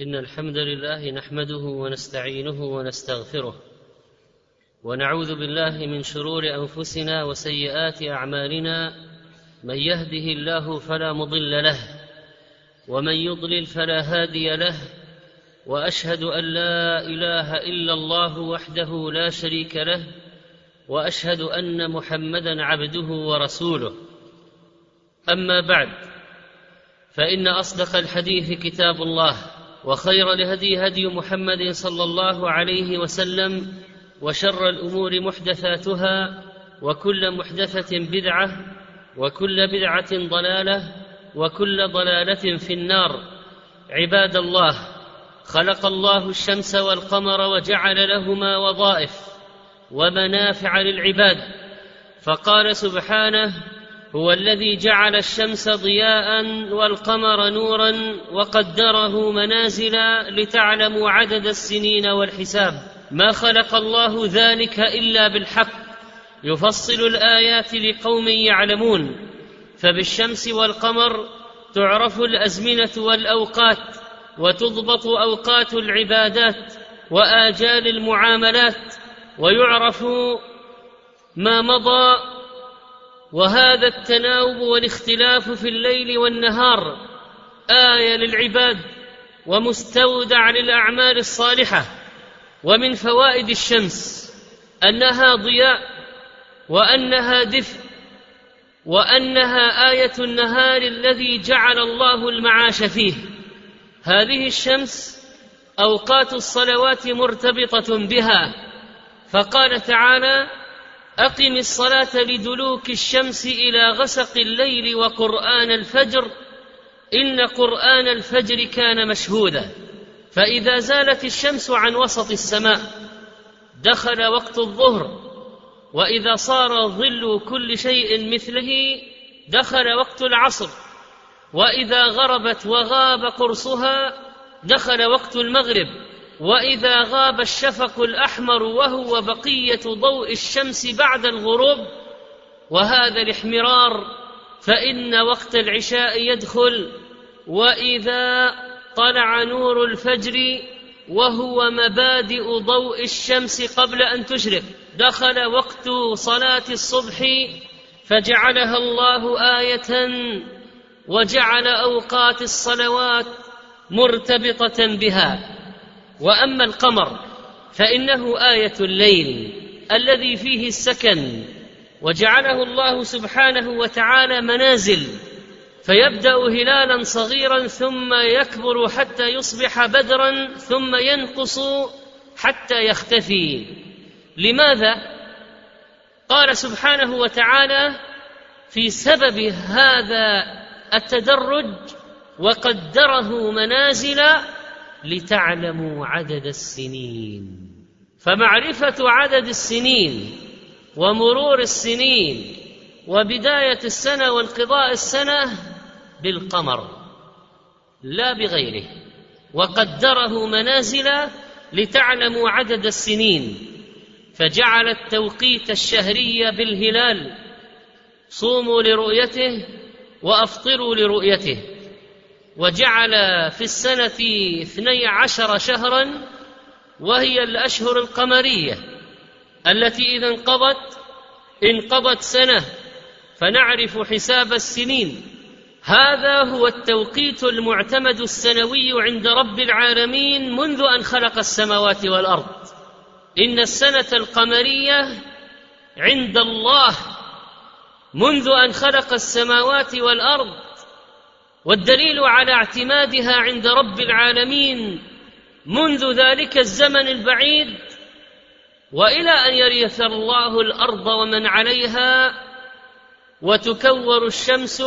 إن الحمد لله نحمده ونستعينه ونستغفره ونعوذ بالله من شرور أنفسنا وسيئات أعمالنا من يهده الله فلا مضل له ومن يضلل فلا هادي له وأشهد أن لا إله إلا الله وحده لا شريك له وأشهد أن محمدا عبده ورسوله. أما بعد فإن أصدق الحديث كتاب الله. وخير الهدي هدي محمد صلى الله عليه وسلم وشر الأمور محدثاتها وكل محدثة بدعة وكل بدعة ضلالة وكل ضلالة في النار. عباد الله خلق الله الشمس والقمر وجعل لهما وظائف ومنافع للعباد. فقال سبحانه هو الذي جعل الشمس ضياء والقمر نورا وقدره منازل لتعلموا عدد السنين والحساب. ما خلق الله ذلك إلا بالحق. يفصل الآيات لقوم يعلمون. فبالشمس والقمر تعرف الأزمنة والأوقات وتضبط أوقات العبادات وآجال المعاملات ويعرف ما مضى وهذا التناوب والاختلاف في الليل والنهار آية للعباد ومستودع للأعمال الصالحة ومن فوائد الشمس أنها ضياء وأنها دفء وأنها آية النهار الذي جعل الله المعاش فيه. هذه الشمس أوقات الصلوات مرتبطة بها. فقال تعالى أقم الصلاة لدلوك الشمس إلى غسق الليل وقرآن الفجر إن قرآن الفجر كان مشهودا. فإذا زالت الشمس عن وسط السماء دخل وقت الظهر وإذا صار ظل كل شيء مثله دخل وقت العصر. وإذا غربت وغاب قرصها دخل وقت المغرب. وإذا غاب الشفق الأحمر وهو بقية ضوء الشمس بعد الغروب وهذا الاحمرار فإن وقت العشاء يدخل وإذا طلع نور الفجر وهو مبادئ ضوء الشمس قبل أن تشرق. دخل وقت صلاة الصبح فجعلها الله آية وجعل أوقات الصلوات مرتبطة بها. وأما القمر فإنه آية الليل الذي فيه السكن وجعله الله سبحانه وتعالى منازل فيبدأ هلالا صغيرا ثم يكبر حتى يصبح بدرا ثم ينقص حتى يختفي. لماذا؟ قال سبحانه وتعالى في سبب هذا التدرج وقدره منازل لتعلموا عدد السنين. فمعرفة عدد السنين ومرور السنين وبداية السنة وانقضاء السنة بالقمر لا بغيره. وقدره منازل لتعلموا عدد السنين. فجعل التوقيت الشهري بالهلال صوموا لرؤيته وأفطروا لرؤيته. وجعل في السنة اثني عشر شهرا وهي الأشهر القمرية التي إذا انقضت انقضت سنة فنعرف حساب السنين. هذا هو التوقيت المعتمد السنوي عند رب العالمين منذ أن خلق السماوات والأرض. إن السنة القمرية عند الله منذ أن خلق السماوات والأرض والدليل على اعتمادها عند رب العالمين منذ ذلك الزمن البعيد وإلى أن يرث الله الأرض ومن عليها وتكور الشمس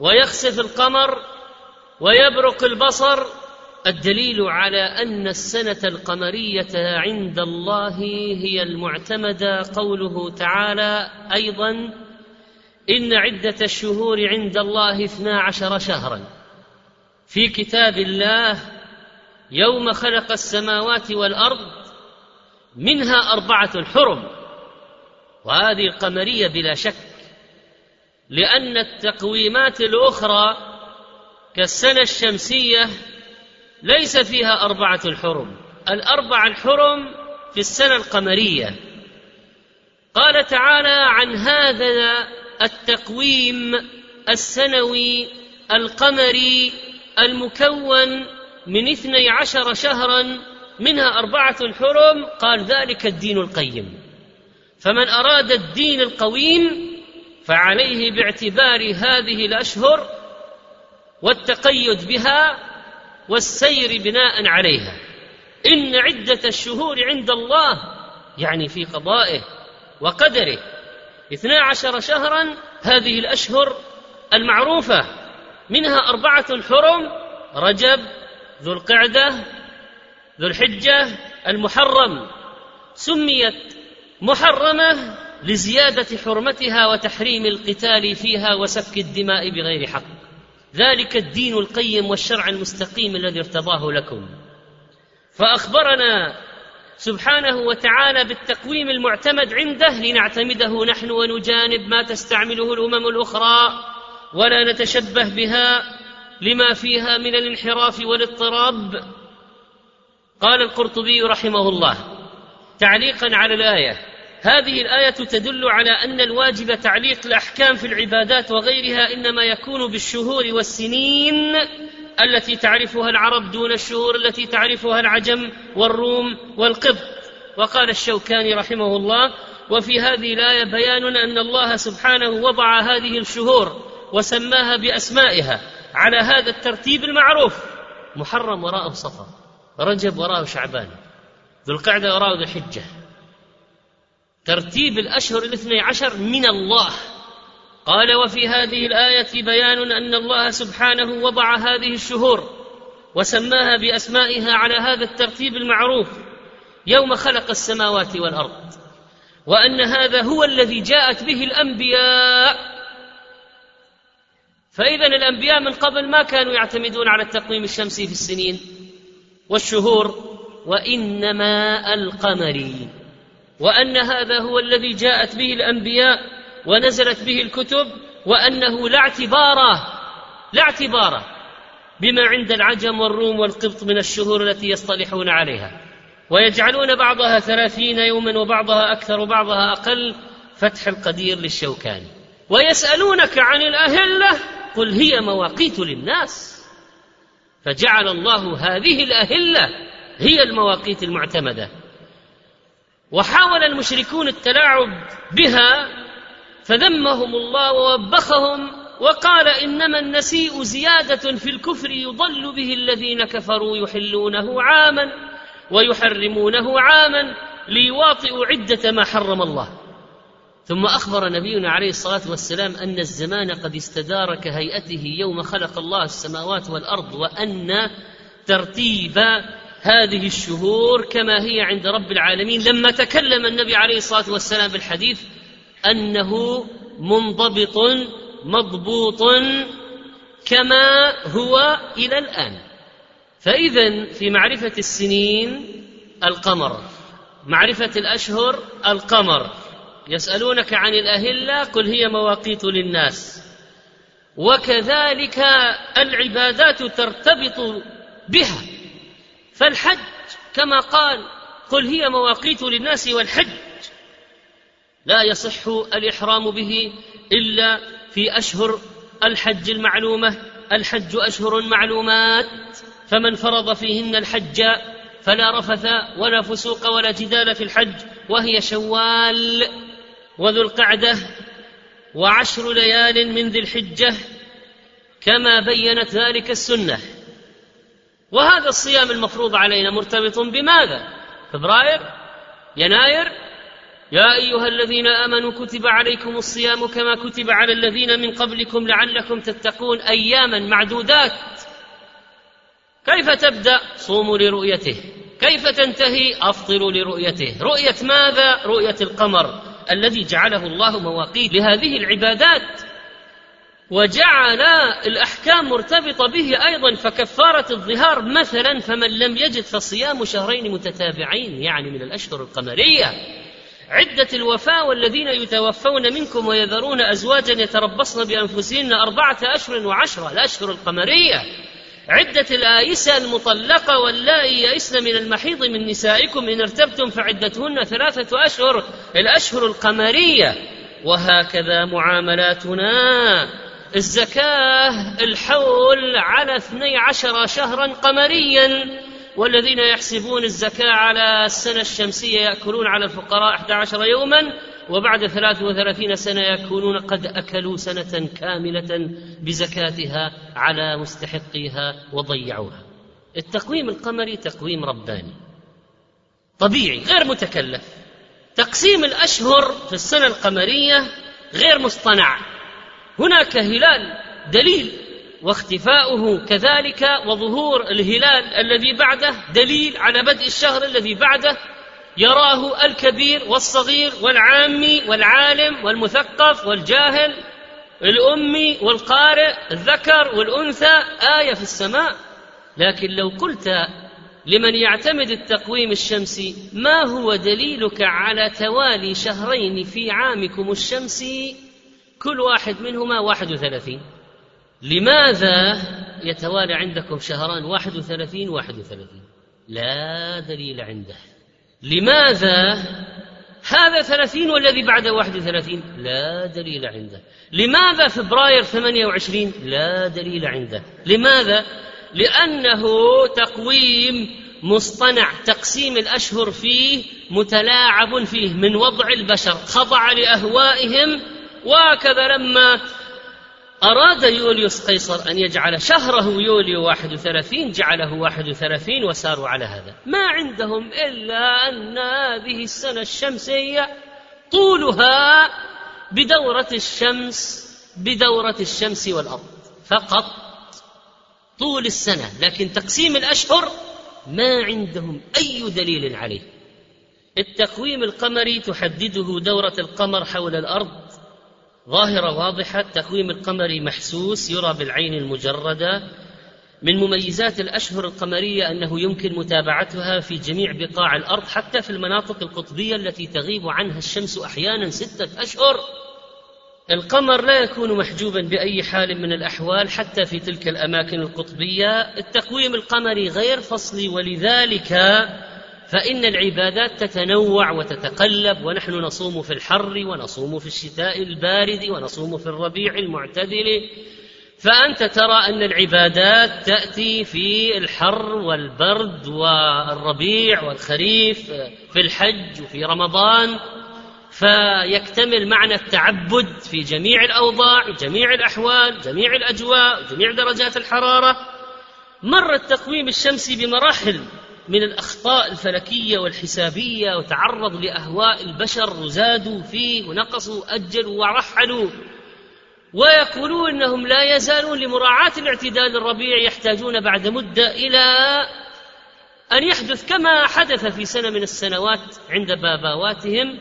ويخسف القمر ويبرق البصر الدليل على أن السنة القمرية عند الله هي المعتمدة قوله تعالى أيضا إن عدة الشهور عند الله اثنا عشر شهرا. في كتاب الله يوم خلق السماوات والأرض منها أربعة حرم. وهذه القمرية بلا شك لأن التقويمات الأخرى كالسنة الشمسية ليس فيها أربعة الحرم الأربع الحرم في السنة القمرية. قال تعالى عن هذا التقويم السنوي القمري المكون من اثني عشر شهرا منها أربعة الحرم قال ذلك الدين القيم. فمن أراد الدين القويم فعليه باعتبار هذه الأشهر والتقيد بها والسير بناء عليها. إن عدة الشهور عند الله يعني في قضائه وقدره اثنا عشر شهرا هذه الأشهر المعروفة منها أربعة حرم رجب ذو القعدة ذو الحجة المحرم. سميت محرمة لزيادة حرمتها وتحريم القتال فيها وسفك الدماء بغير حق. ذلك الدين القيم والشرع المستقيم الذي ارتضاه لكم. فأخبرنا سبحانه وتعالى بالتقويم المعتمد عنده لنعتمده نحن ونجانب ما تستعمله الأمم الأخرى ولا نتشبه بها لما فيها من الانحراف والاضطراب. قال القرطبي رحمه الله تعليقا على الآية هذه الآية تدل على أن الواجب تعليق الأحكام في العبادات وغيرها إنما يكون بالشهور والسنين التي تعرفها العرب دون الشهور التي تعرفها العجم والروم والقبط. وقال الشوكاني رحمه الله وفي هذه الآية بيان أن الله سبحانه وضع هذه الشهور وسماها بأسمائها على هذا الترتيب المعروف. محرم وراءه صفر رجب وراءه شعبان ذو القعدة وراءه ذو الحجة. ترتيب الأشهر الاثني عشر من الله. قال وفي هذه الآية بيان أن الله سبحانه وضع هذه الشهور وسماها بأسمائها على هذا الترتيب المعروف يوم خلق السماوات والأرض وأن هذا هو الذي جاءت به الأنبياء. فاذا الأنبياء من قبل ما كانوا يعتمدون على التقويم الشمسي في السنين والشهور وإنما القمري وأن هذا هو الذي جاءت به الأنبياء ونزلت به الكتب وأنه لا اعتبار لا اعتبار بما عند العجم والروم والقبط من الشهور التي يصطلحون عليها. ويجعلون بعضها ثلاثين يوما وبعضها أكثر وبعضها أقل فتح القدير للشوكاني ويسألونك عن الأهلة قل هي مواقيت للناس. فجعل الله هذه الأهلة هي المواقيت المعتمدة. وحاول المشركون التلاعب بها فذمهم الله ووبخهم وقال إنما النسيء زيادة في الكفر يضل به الذين كفروا يحلونه عاما ويحرمونه عاما ليواطئوا عدة ما حرم الله. ثم أخبر نبينا عليه الصلاة والسلام أن الزمان قد استدار كهيئته يوم خلق الله السماوات والأرض وأن ترتيب هذه الشهور كما هي عند رب العالمين. لما تكلم النبي عليه الصلاة والسلام بالحديث أنه منضبط مضبوط كما هو إلى الآن. فإذا في معرفة السنين القمر معرفة الأشهر القمر. يسألونك عن الأهلة قل هي مواقيت للناس. وكذلك العبادات ترتبط بها. فالحج كما قال قل هي مواقيت للناس والحج. لا يصح الإحرام به إلا في أشهر الحج المعلومة الحج أشهر معلومات فمن فرض فيهن الحج فلا رفث ولا فسوق ولا جدال في الحج وهي شوال وذو القعدة وعشر ليال من ذي الحجة كما بينت ذلك السنة وهذا الصيام المفروض علينا مرتبط بماذا؟ فبراير يناير يا أيها الذين آمنوا كتب عليكم الصيام كما كتب على الذين من قبلكم لعلكم تتقون أياما معدودات. كيف تبدأ؟ صوموا لرؤيته. كيف تنتهي؟ أفطروا لرؤيته. رؤية ماذا؟ رؤية القمر الذي جعله الله مواقيت لهذه العبادات. وجعل الأحكام مرتبطة به أيضا فكفارة الظهار مثلا فمن لم يجد فصيام شهرين متتابعين يعني من الأشهر القمرية. عدة الوفاة والذين يتوفون منكم ويذرون أزواجا يتربصن بأنفسهن أربعة أشهر وعشرة الأشهر القمرية. عدة الآيسة المطلقة واللائي يئسن من المحيض من نسائكم إن ارتبتم فعدتهن ثلاثة أشهر الأشهر القمرية. وهكذا معاملاتنا. الزكاة الحول على اثني عشر شهرا قمريا. والذين يحسبون الزكاة على السنة الشمسية يأكلون على الفقراء 11 يوما وبعد 33 سنة يكونون قد أكلوا سنة كاملة بزكاتها على مستحقيها وضيعوها. التقويم القمري تقويم رباني. طبيعي غير متكلف. تقسيم الأشهر في السنة القمرية غير مصطنع. هناك هلال دليل واختفاؤه كذلك وظهور الهلال الذي بعده دليل على بدء الشهر الذي بعده يراه الكبير والصغير والعامي والعالم والمثقف والجاهل الأمي والقارئ الذكر والأنثى آية في السماء. لكن لو قلت لمن يعتمد التقويم الشمسي ما هو دليلك على توالي شهرين في عامكم الشمسي كل واحد منهما واحد وثلاثين. لماذا يتوالى عندكم شهران واحد وثلاثين واحد وثلاثين؟ لا دليل عنده. لماذا هذا ثلاثين والذي بعده واحد وثلاثين؟ لا دليل عنده. لماذا فبراير ثمانية وعشرين؟ لا دليل عنده. لماذا؟ لأنه تقويم مصطنع تقسيم الأشهر فيه متلاعب فيه من وضع البشر خضع لأهوائهم وهكذا لما أراد يوليوس قيصر أن يجعل شهره يوليو واحد وثلاثين جعله واحد وثلاثين وساروا على هذا. ما عندهم إلا أن هذه السنة الشمسية طولها بدورة الشمس بدورة الشمس والأرض. فقط طول السنة لكن تقسيم الأشهر ما عندهم أي دليل عليه. التقويم القمري تحدده دورة القمر حول الأرض ظاهرة واضحة التقويم القمري محسوس يرى بالعين المجردة. من مميزات الأشهر القمرية أنه يمكن متابعتها في جميع بقاع الأرض حتى في المناطق القطبية التي تغيب عنها الشمس أحيانا ستة أشهر. القمر لا يكون محجوبا بأي حال من الأحوال حتى في تلك الأماكن القطبية. التقويم القمري غير فصلي ولذلك فإن العبادات تتنوع وتتقلب ونحن نصوم في الحر ونصوم في الشتاء البارد ونصوم في الربيع المعتدل. فأنت ترى أن العبادات تأتي في الحر والبرد والربيع والخريف في الحج وفي رمضان. فيكتمل معنى التعبد في جميع الأوضاع جميع الأحوال جميع الأجواء جميع درجات الحرارة. مر التقويم الشمسي بمراحل. من الأخطاء الفلكية والحسابية وتعرض لأهواء البشر وزادوا فيه ونقصوا اجلوا ورحلوا. ويقولون إنهم لا يزالون لمراعاة الاعتدال الربيع يحتاجون بعد مدة إلى أن يحدث كما حدث في سنة من السنوات عند باباواتهم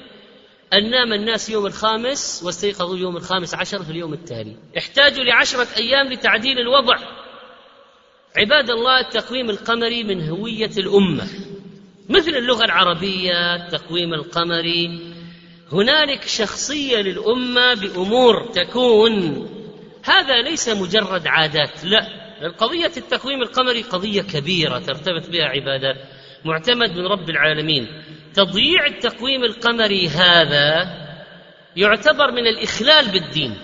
أن نام الناس يوم الخامس واستيقظوا يوم الخامس عشر في اليوم التالي. احتاجوا لعشرة أيام لتعديل الوضع. عباد الله التقويم القمري من هوية الأمة. مثل اللغة العربية التقويم القمري. هنالك شخصية للأمة بأمور تكون. هذا ليس مجرد عادات لا. القضية التقويم القمري قضية كبيرة ترتبط بها عبادات معتمد من رب العالمين. تضييع التقويم القمري هذا يعتبر من الإخلال بالدين.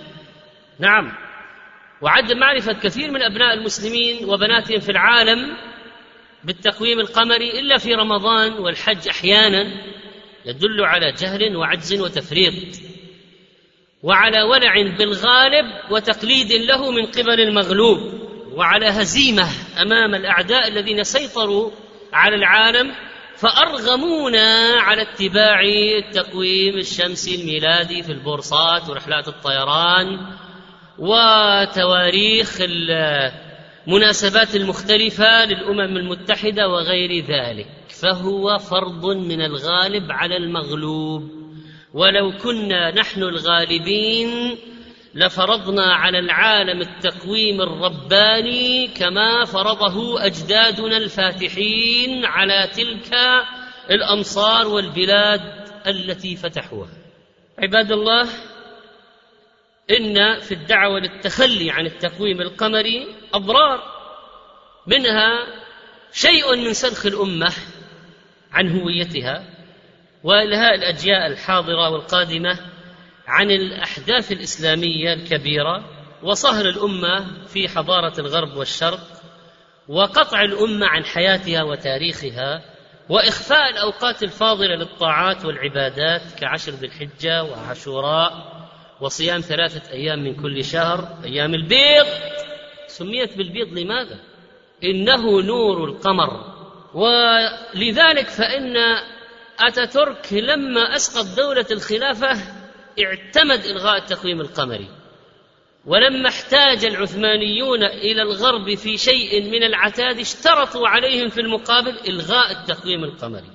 نعم. وعدم معرفة كثير من أبناء المسلمين وبناتهم في العالم بالتقويم القمري إلا في رمضان والحج أحيانا يدل على جهل وعجز وتفريط وعلى ولع بالغالب وتقليد له من قبل المغلوب وعلى هزيمة أمام الأعداء الذين سيطروا على العالم فأرغمونا على اتباع التقويم الشمسي الميلادي في البورصات ورحلات الطيران وتواريخ المناسبات المختلفة للأمم المتحدة وغير ذلك. فهو فرض من الغالب على المغلوب. ولو كنا نحن الغالبين لفرضنا على العالم التقويم الرباني كما فرضه أجدادنا الفاتحين على تلك الأمصار والبلاد التي فتحوها. عباد الله إن في الدعوة للتخلي عن التقويم القمري أضرار منها شيء من سلخ الأمة عن هويتها وإلهاء الاجيال الحاضرة والقادمة عن الأحداث الإسلامية الكبيرة وصهر الأمة في حضارة الغرب والشرق وقطع الأمة عن حياتها وتاريخها وإخفاء الأوقات الفاضلة للطاعات والعبادات كعشر ذي الحجة وعاشوراء وصيام ثلاثة أيام من كل شهر أيام البيض. سميت بالبيض لماذا؟ إنه نور القمر. ولذلك فإن أتاتورك لما أسقط دولة الخلافة اعتمد إلغاء التقويم القمري. ولما احتاج العثمانيون إلى الغرب في شيء من العتاد اشترطوا عليهم في المقابل إلغاء التقويم القمري.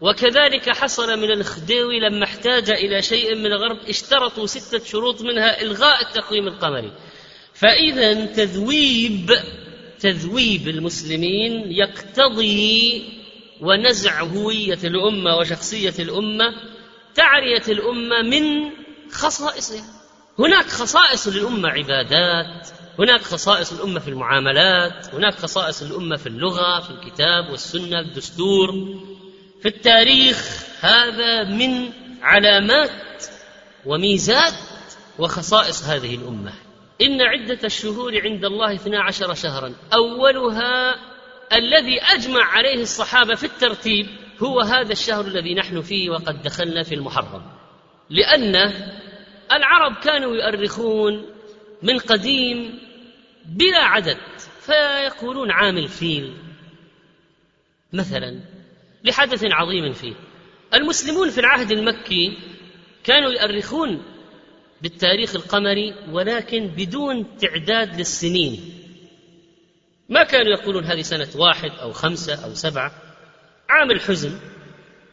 وكذلك حصل من الخديوي لما احتاج إلى شيء من الغرب اشترطوا ستة شروط منها إلغاء التقويم القمري. فإذا تذويب تذويب المسلمين يقتضي ونزع هوية الأمة وشخصية الأمة تعرية الأمة من خصائصها هناك خصائص للأمة عبادات هناك خصائص الامه في المعاملات هناك خصائص الامه في اللغة في الكتاب والسنة الدستور. في التاريخ هذا من علامات وميزات وخصائص هذه الأمة. إن عدة الشهور عند الله اثنا عشر شهرا. أولها الذي أجمع عليه الصحابة في الترتيب هو هذا الشهر الذي نحن فيه وقد دخلنا في المحرم. لأنه العرب كانوا يؤرخون من قديم بلا عدد فيقولون عام الفيل مثلا لحدث عظيم فيه. المسلمون في العهد المكي كانوا يؤرخون بالتاريخ القمري ولكن بدون تعداد للسنين. ما كانوا يقولون هذه سنة واحد أو خمسة أو سبعة. عام الحزن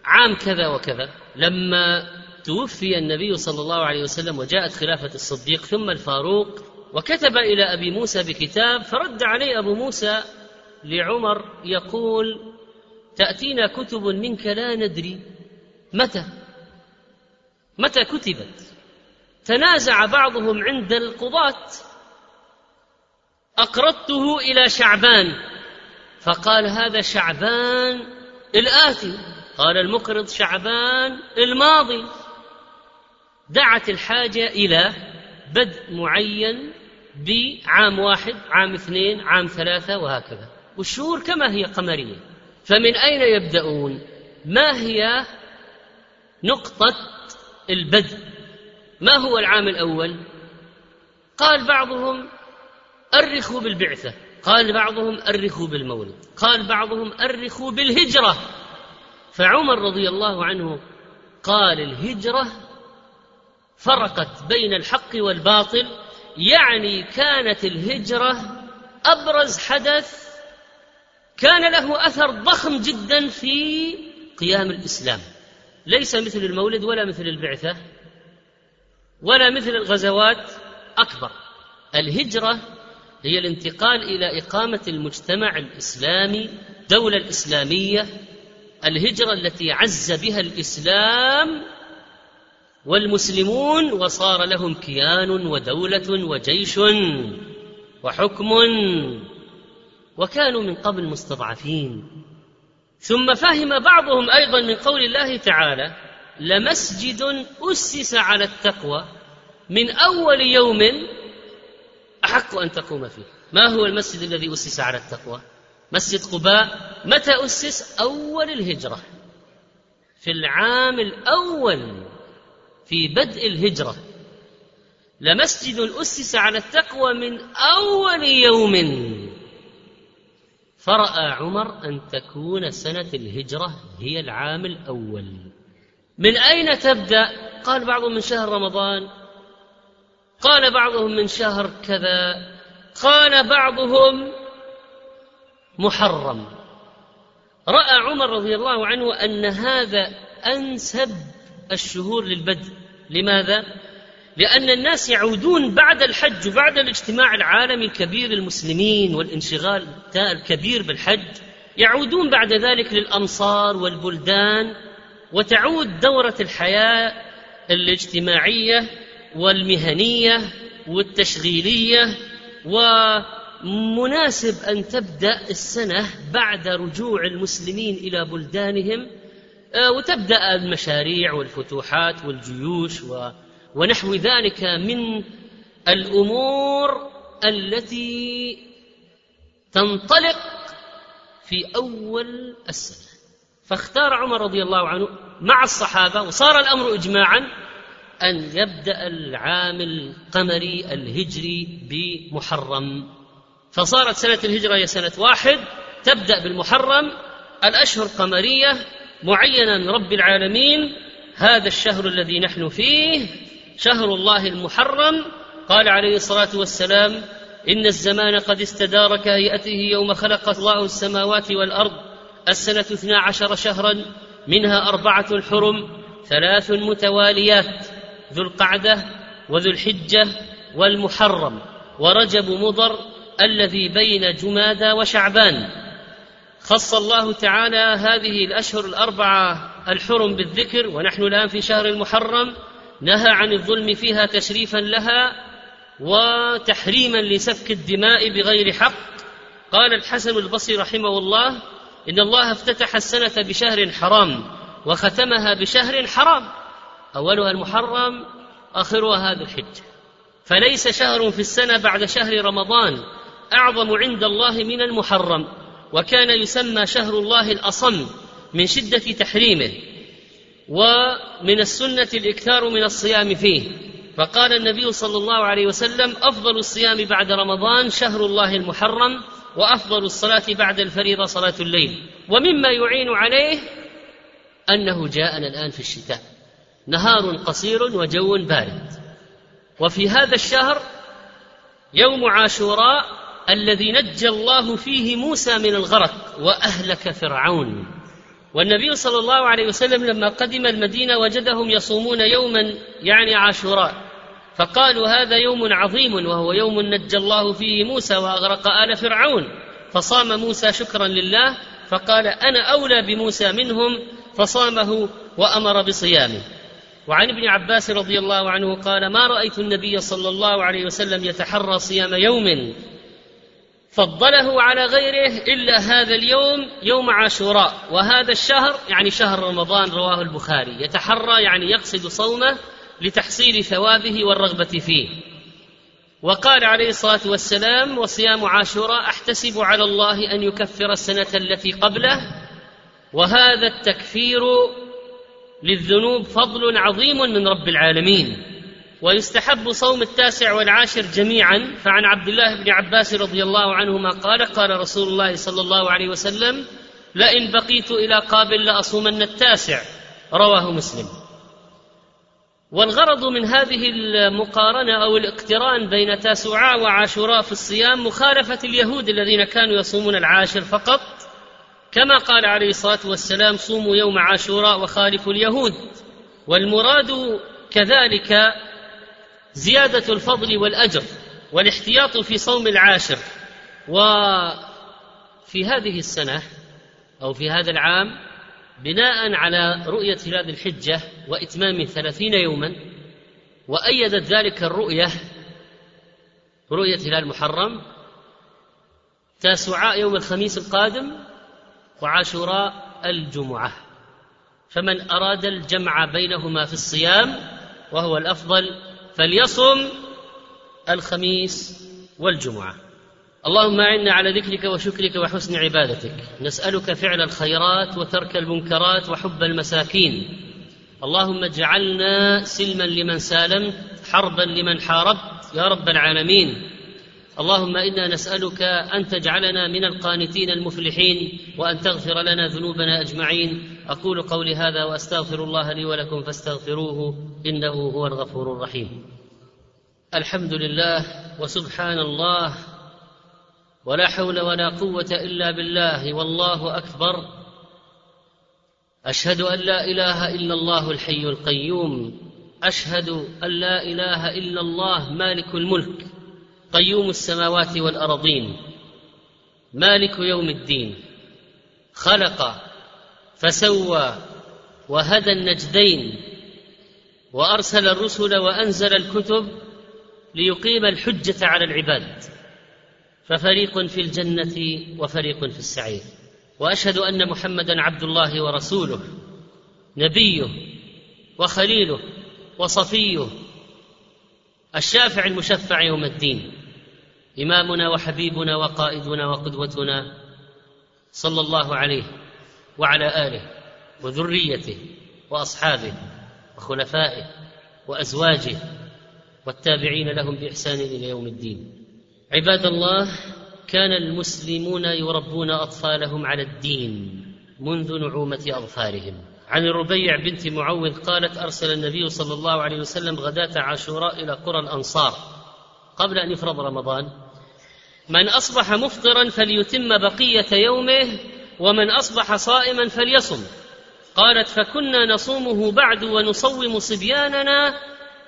عام كذا وكذا. لما توفي النبي صلى الله عليه وسلم وجاءت خلافة الصديق ثم الفاروق وكتب إلى أبي موسى بكتاب فرد عليه أبو موسى لعمر يقول تأتينا كتب منك لا ندري. متى؟ متى كتبت؟ تنازع بعضهم عند القضاة. أقرضته إلى شعبان. فقال هذا شعبان الآتي. قال المقرض شعبان الماضي. دعت الحاجة إلى بدء معين بعام واحد عام اثنين عام ثلاثة وهكذا. والشهور كما هي قمرية. فمن أين يبدأون؟ ما هي نقطة البدء؟ ما هو العام الأول؟ قال بعضهم أرخوا بالبعثة قال بعضهم أرخوا بالمولد قال بعضهم أرخوا بالهجرة. فعمر رضي الله عنه قال الهجرة فرقت بين الحق والباطل يعني كانت الهجرة أبرز حدث كان له أثر ضخم جدا في قيام الإسلام. ليس مثل المولد ولا مثل البعثة ولا مثل الغزوات أكبر. الهجرة هي الانتقال إلى إقامة المجتمع الإسلامي الدولة الإسلامية الهجرة التي عز بها الإسلام والمسلمون وصار لهم كيان ودولة وجيش وحكم. وكانوا من قبل مستضعفين. ثم فهم بعضهم أيضا من قول الله تعالى لمسجد أسس على التقوى من أول يوم أحق أن تقوم فيه. ما هو المسجد الذي أسس على التقوى؟ مسجد قباء. متى أسس؟ أول الهجرة. في العام الأول في بدء الهجرة. لمسجد أسس على التقوى من أول يوم. فرأى عمر أن تكون سنة الهجرة هي العام الأول. من أين تبدأ؟ قال بعضهم من شهر رمضان. قال بعضهم من شهر كذا. قال بعضهم محرم. رأى عمر رضي الله عنه أن هذا أنسب الشهور للبدء. لماذا؟ لأن الناس يعودون بعد الحج وبعد الاجتماع العالمي الكبير للمسلمين والانشغال الكبير بالحج يعودون بعد ذلك للامصار والبلدان وتعود دورة الحياة الاجتماعية والمهنية والتشغيلية ومناسب أن تبدأ السنة بعد رجوع المسلمين إلى بلدانهم آه، وتبدأ المشاريع والفتوحات والجيوش ونحو ذلك من الأمور التي تنطلق في أول السنة. فاختار عمر رضي الله عنه مع الصحابة وصار الأمر اجماعا أن يبدأ العام القمري الهجري بمحرم. فصارت سنة الهجرة هي سنة واحد تبدأ بالمحرم. الأشهر قمرية معينه من رب العالمين هذا الشهر الذي نحن فيه شهر الله المحرم قال عليه الصلاة والسلام إن الزمان قد استدار كهيئته يوم خلق الله السماوات والأرض السنة اثنا عشر شهرا منها أربعة حرم ثلاث متواليات ذو القعدة وذو الحجة والمحرم ورجب مضر الذي بين جمادى وشعبان. خص الله تعالى هذه الأشهر الأربعة الحرم بالذكر ونحن الآن في شهر المحرم نهى عن الظلم فيها تشريفا لها وتحريما لسفك الدماء بغير حق. قال الحسن البصري رحمه الله إن الله افتتح السنة بشهر حرام وختمها بشهر حرام. أولها المحرم آخرها هذا الحجة. فليس شهر في السنة بعد شهر رمضان أعظم عند الله من المحرم وكان يسمى شهر الله الأصم من شدة تحريمه. ومن السنة الإكثار من الصيام فيه. فقال النبي صلى الله عليه وسلم أفضل الصيام بعد رمضان شهر الله المحرم وأفضل الصلاة بعد الفريضة صلاة الليل. ومما يعين عليه أنه جاءنا الآن في الشتاء. نهار قصير وجو بارد. وفي هذا الشهر يوم عاشوراء الذي نجى الله فيه موسى من الغرق وأهلك فرعون. والنبي صلى الله عليه وسلم لما قدم المدينة وجدهم يصومون يوما يعني عاشوراء. فقالوا هذا يوم عظيم وهو يوم نجى الله فيه موسى وأغرق آل فرعون. فصام موسى شكرا لله فقال أنا أولى بموسى منهم فصامه وأمر بصيامه. وعن ابن عباس رضي الله عنه قال ما رأيت النبي صلى الله عليه وسلم يتحرى صيام يوم فضله على غيره إلا هذا اليوم يوم عاشوراء. وهذا الشهر يعني شهر رمضان رواه البخاري. يتحرى يعني يقصد صومه لتحصيل ثوابه والرغبة فيه. وقال عليه الصلاة والسلام وصيام عاشوراء أحتسب على الله أن يكفر السنة التي قبله وهذا التكفير للذنوب فضل عظيم من رب العالمين. ويستحب صوم التاسع والعاشر جميعا. فعن عبد الله بن عباس رضي الله عنهما قال قال رسول الله صلى الله عليه وسلم لئن بقيت إلى قابل لأصومن التاسع. رواه مسلم. والغرض من هذه المقارنة أو الاقتران بين تاسوعاء وعاشوراء في الصيام مخالفة اليهود الذين كانوا يصومون العاشر فقط. كما قال عليه الصلاة والسلام صوموا يوم عاشوراء وخالفوا اليهود. والمراد كذلك زيادة الفضل والأجر والاحتياط في صوم العاشر. وفي هذه السنة أو في هذا العام بناء على رؤية هلال الحجة وإتمام ثلاثين يوما وأيدت ذلك الرؤية رؤية هلال محرم تاسعاء يوم الخميس القادم وعاشوراء الجمعة. فمن أراد الجمع بينهما في الصيام وهو الأفضل فليصم الخميس والجمعة. اللهم أعنا على ذكرك وشكرك وحسن عبادتك. نسألك فعل الخيرات وترك المنكرات وحب المساكين. اللهم اجعلنا سلما لمن سالمت حربا لمن حاربت يا رب العالمين. اللهم إنا نسألك أن تجعلنا من القانتين المفلحين وأن تغفر لنا ذنوبنا أجمعين. أقول قولي هذا وأستغفر الله لي ولكم فاستغفروه إنه هو الغفور الرحيم. الحمد لله وسبحان الله ولا حول ولا قوة إلا بالله والله أكبر. أشهد أن لا إله إلا الله الحي القيوم. أشهد أن لا إله إلا الله مالك الملك قيوم السماوات والأرضين مالك يوم الدين خلق فسوى وهدى النجدين وأرسل الرسل وأنزل الكتب ليقيم الحجة على العباد. ففريق في الجنة وفريق في السعير. وأشهد أن محمدا عبد الله ورسوله نبيه وخليله وصفيه الشافع المشفع يوم الدين إمامنا وحبيبنا وقائدنا وقدوتنا صلى الله عليه وعلى آله وذريته وأصحابه وخلفائه وأزواجه والتابعين لهم بإحسان إلى يوم الدين. عباد الله كان المسلمون يربون أطفالهم على الدين منذ نعومة أظفارهم. عن الربيع بنت معوذ قالت أرسل النبي صلى الله عليه وسلم غداة عاشوراء إلى قرى الأنصار قبل أن يفرض رمضان. من أصبح مفطرا فليتم بقية يومه ومن أصبح صائما فليصم. قالت فكنا نصومه بعد ونصوم صبياننا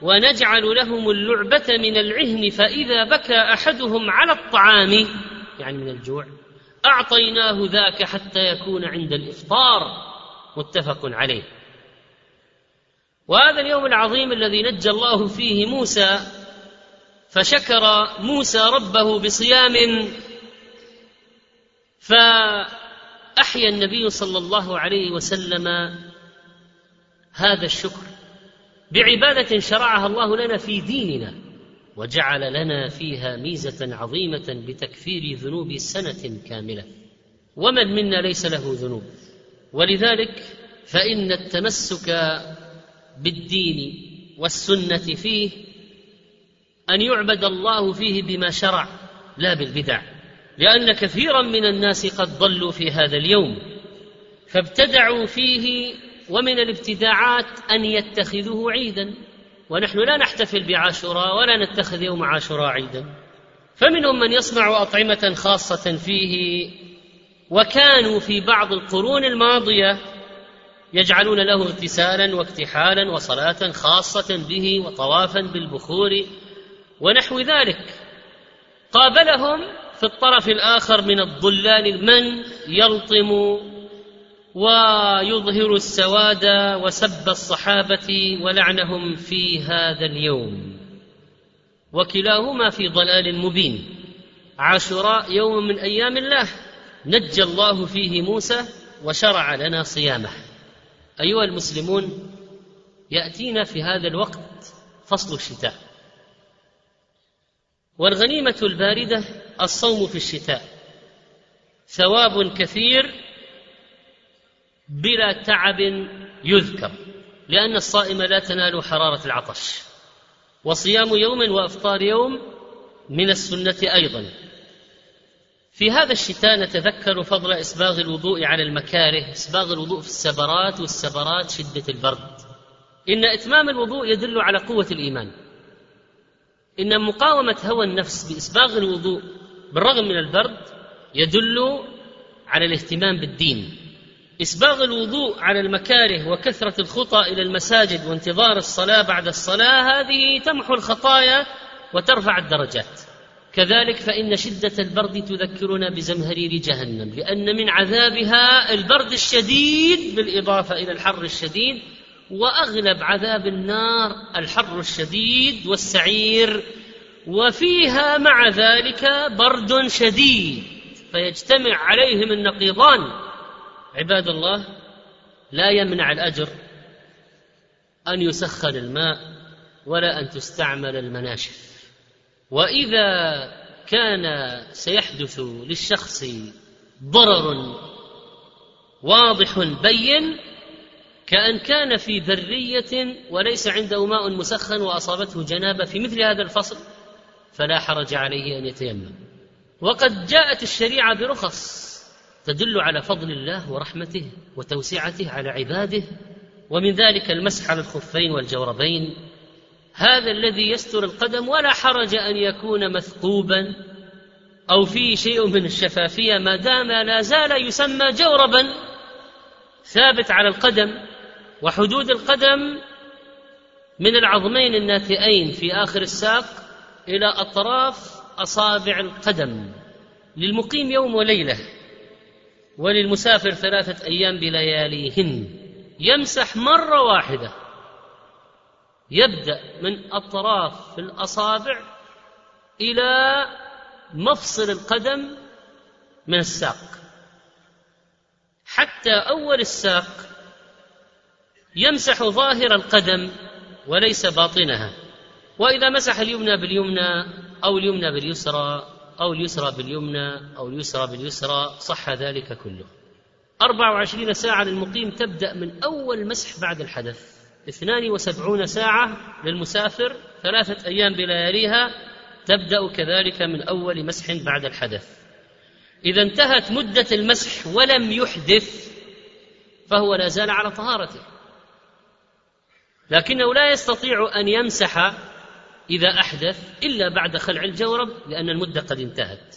ونجعل لهم اللعبة من العهن فإذا بكى أحدهم على الطعام يعني من الجوع أعطيناه ذاك حتى يكون عند الإفطار. متفق عليه. وهذا اليوم العظيم الذي نجى الله فيه موسى فشكر موسى ربه بصيام فاحيا النبي صلى الله عليه وسلم هذا الشكر بعبادة شرعها الله لنا في ديننا وجعل لنا فيها ميزة عظيمة بتكفير ذنوب سنة كاملة. ومن منا ليس له ذنوب. ولذلك فإن التمسك بالدين والسنة فيه أن يعبد الله فيه بما شرع لا بالبدع. لأن كثيرا من الناس قد ضلوا في هذا اليوم فابتدعوا فيه ومن الابتداعات أن يتخذوه عيدا. ونحن لا نحتفل بعاشوراء ولا نتخذ يوم عاشوراء عيدا. فمنهم من يصنع أطعمة خاصة فيه وكانوا في بعض القرون الماضية يجعلون له اغتسالا واكتحالا وصلاة خاصة به وطوافا بالبخور ونحو ذلك. قابلهم في الطرف الآخر من الضلال من يلطم ويظهر السواد وسب الصحابة ولعنهم في هذا اليوم. وكلاهما في ضلال مبين. عاشوراء يوم من أيام الله. نجى الله فيه موسى وشرع لنا صيامه. أيها المسلمون يأتينا في هذا الوقت فصل الشتاء. والغنيمة الباردة الصوم في الشتاء. ثواب كثير بلا تعب يذكر لأن الصائم لا تنال حرارة العطش. وصيام يوم وإفطار يوم من السنة أيضا. في هذا الشتاء نتذكر فضل إسباغ الوضوء على المكاره إسباغ الوضوء في السبرات والسبرات شدة البرد. إن إتمام الوضوء يدل على قوة الإيمان. إن مقاومة هوى النفس بإسباغ الوضوء بالرغم من البرد يدل على الاهتمام بالدين. إسباغ الوضوء على المكاره وكثرة الخطى إلى المساجد وانتظار الصلاة بعد الصلاة هذه تمحو الخطايا وترفع الدرجات. كذلك فإن شدة البرد تذكرنا بزمهرير جهنم لأن من عذابها البرد الشديد بالإضافة إلى الحر الشديد وأغلب عذاب النار الحر الشديد والسعير وفيها مع ذلك برد شديد فيجتمع عليهم النقيضان. عباد الله لا يمنع الأجر أن يسخن الماء ولا أن تستعمل المناشف. وإذا كان سيحدث للشخص ضرر واضح بين كأن كان في برية وليس عنده ماء مسخن وأصابته جنابة في مثل هذا الفصل فلا حرج عليه أن يتيمم. وقد جاءت الشريعة برخص تدل على فضل الله ورحمته وتوسعته على عباده ومن ذلك المسح على الخفين والجوربين. هذا الذي يستر القدم ولا حرج أن يكون مثقوبا أو فيه شيء من الشفافية ما دام لا زال يسمى جوربا ثابت على القدم وحدود القدم من العظمين الناتئين في آخر الساق إلى أطراف أصابع القدم للمقيم يوم وليلة وللمسافر ثلاثة أيام بلياليهن. يمسح مرة واحدة. يبدأ من أطراف الأصابع إلى مفصل القدم من الساق. حتى أول الساق يمسح ظاهر القدم وليس باطنها. وإذا مسح اليمنى باليمنى أو اليمنى باليسرى أو اليسرى باليمنى أو اليسرى باليسرى صح ذلك كله. 24 ساعة للمقيم تبدأ من أول مسح بعد الحدث. 72 ساعة للمسافر ثلاثة أيام بلياليها تبدأ كذلك من أول مسح بعد الحدث. إذا انتهت مدة المسح ولم يحدث فهو لا زال على طهارته. لكنه لا يستطيع أن يمسح إذا أحدث إلا بعد خلع الجورب لأن المدة قد انتهت.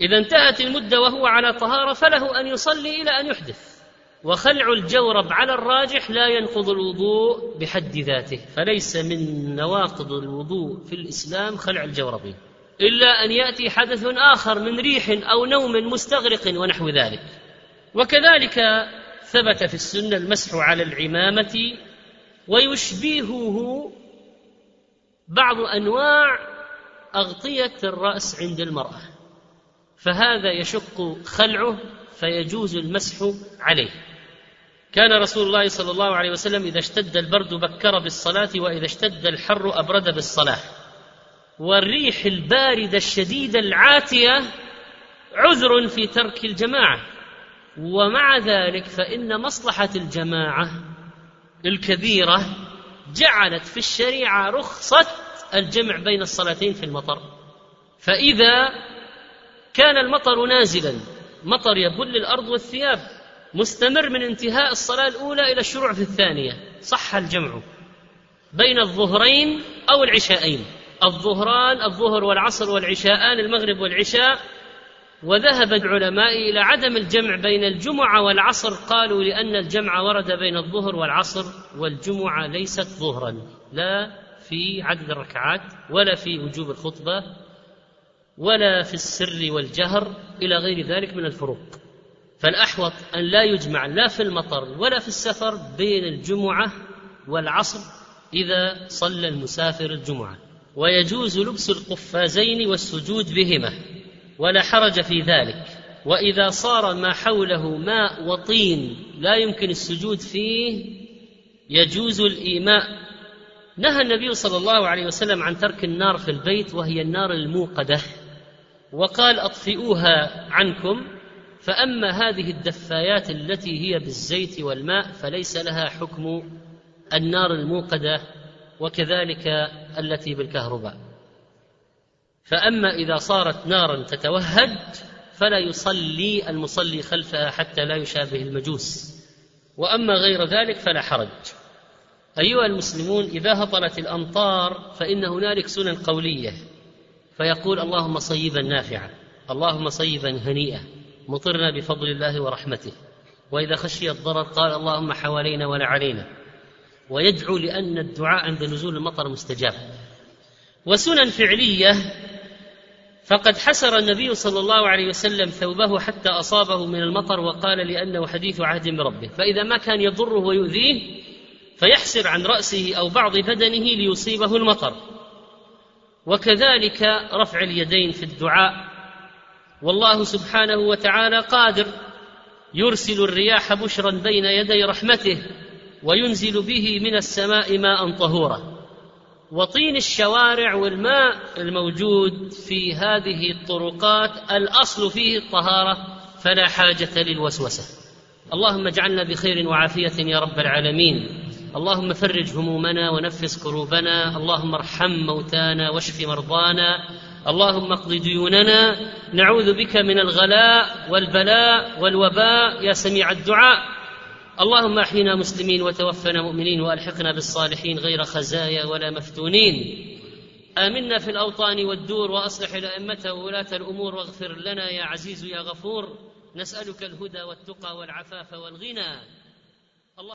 إذا انتهت المدة وهو على طهارة فله أن يصلي إلى أن يحدث. وخلع الجورب على الراجح لا ينقض الوضوء بحد ذاته فليس من نواقض الوضوء في الإسلام خلع الجورب إلا أن يأتي حدث آخر من ريح أو نوم مستغرق ونحو ذلك. وكذلك ثبت في السنة المسح على العمامة ويشبهه بعض أنواع أغطية الرأس عند المرأة فهذا يشق خلعه فيجوز المسح عليه. كان رسول الله صلى الله عليه وسلم إذا اشتد البرد بكر بالصلاة وإذا اشتد الحر أبرد بالصلاة. والريح الباردة الشديدة العاتية عذر في ترك الجماعة. ومع ذلك فإن مصلحة الجماعة الكبيره جعلت في الشريعة رخصة الجمع بين الصلاتين في المطر. فإذا كان المطر نازلا مطر يبل الأرض والثياب مستمر من انتهاء الصلاة الأولى إلى الشروع في الثانية صح الجمع بين الظهرين أو العشاءين. الظهران الظهر والعصر والعشاءان المغرب والعشاء وذهب العلماء إلى عدم الجمع بين الجمعة والعصر. قالوا لأن الجمع ورد بين الظهر والعصر والجمعة ليست ظهرا لا في عدد الركعات ولا في وجوب الخطبة ولا في السر والجهر إلى غير ذلك من الفروق. فالأحوط أن لا يجمع لا في المطر ولا في السفر بين الجمعة والعصر إذا صلى المسافر الجمعة. ويجوز لبس القفازين والسجود بهما. ولا حرج في ذلك. وإذا صار ما حوله ماء وطين لا يمكن السجود فيه يجوز الإيماء. نهى النبي صلى الله عليه وسلم عن ترك النار في البيت وهي النار الموقدة. وقال أطفئوها عنكم. فأما هذه الدفايات التي هي بالزيت والماء فليس لها حكم النار الموقدة وكذلك التي بالكهرباء. فأما إذا صارت نارا تتوهج فلا يصلي المصلي خلفها حتى لا يشابه المجوس. وأما غير ذلك فلا حرج. أيها المسلمون إذا هطلت الأمطار فإن هنالك سنن قولية. فيقول اللهم صيبا نافعا اللهم صيبا هنيئا مطرنا بفضل الله ورحمته. وإذا خشي الضرر قال اللهم حوالينا ولا علينا ويدعو لأن الدعاء عند نزول المطر مستجاب. وسنن فعلية فقد حسر النبي صلى الله عليه وسلم ثوبه حتى أصابه من المطر وقال لأنه حديث عهد بربه فإذا ما كان يضره ويؤذيه فيحسر عن رأسه أو بعض بدنه ليصيبه المطر. وكذلك رفع اليدين في الدعاء. والله سبحانه وتعالى قادر يرسل الرياح بشرا بين يدي رحمته وينزل به من السماء ماء طهورا. وطين الشوارع والماء الموجود في هذه الطرقات الأصل فيه الطهارة فلا حاجة للوسوسة. اللهم اجعلنا بخير وعافية يا رب العالمين. اللهم فرج همومنا ونفس كروبنا. اللهم ارحم موتانا واشف مرضانا. اللهم اقض ديوننا. نعوذ بك من الغلاء والبلاء والوباء. يا سميع الدعاء. اللهم احينا مسلمين وتوفنا مؤمنين وألحقنا بالصالحين غير خزايا ولا مفتونين. آمنا في الأوطان والدور وأصلح الأئمة وولاة الأمور واغفر لنا يا عزيز يا غفور. نسألك الهدى والتقى والعفاف والغنى.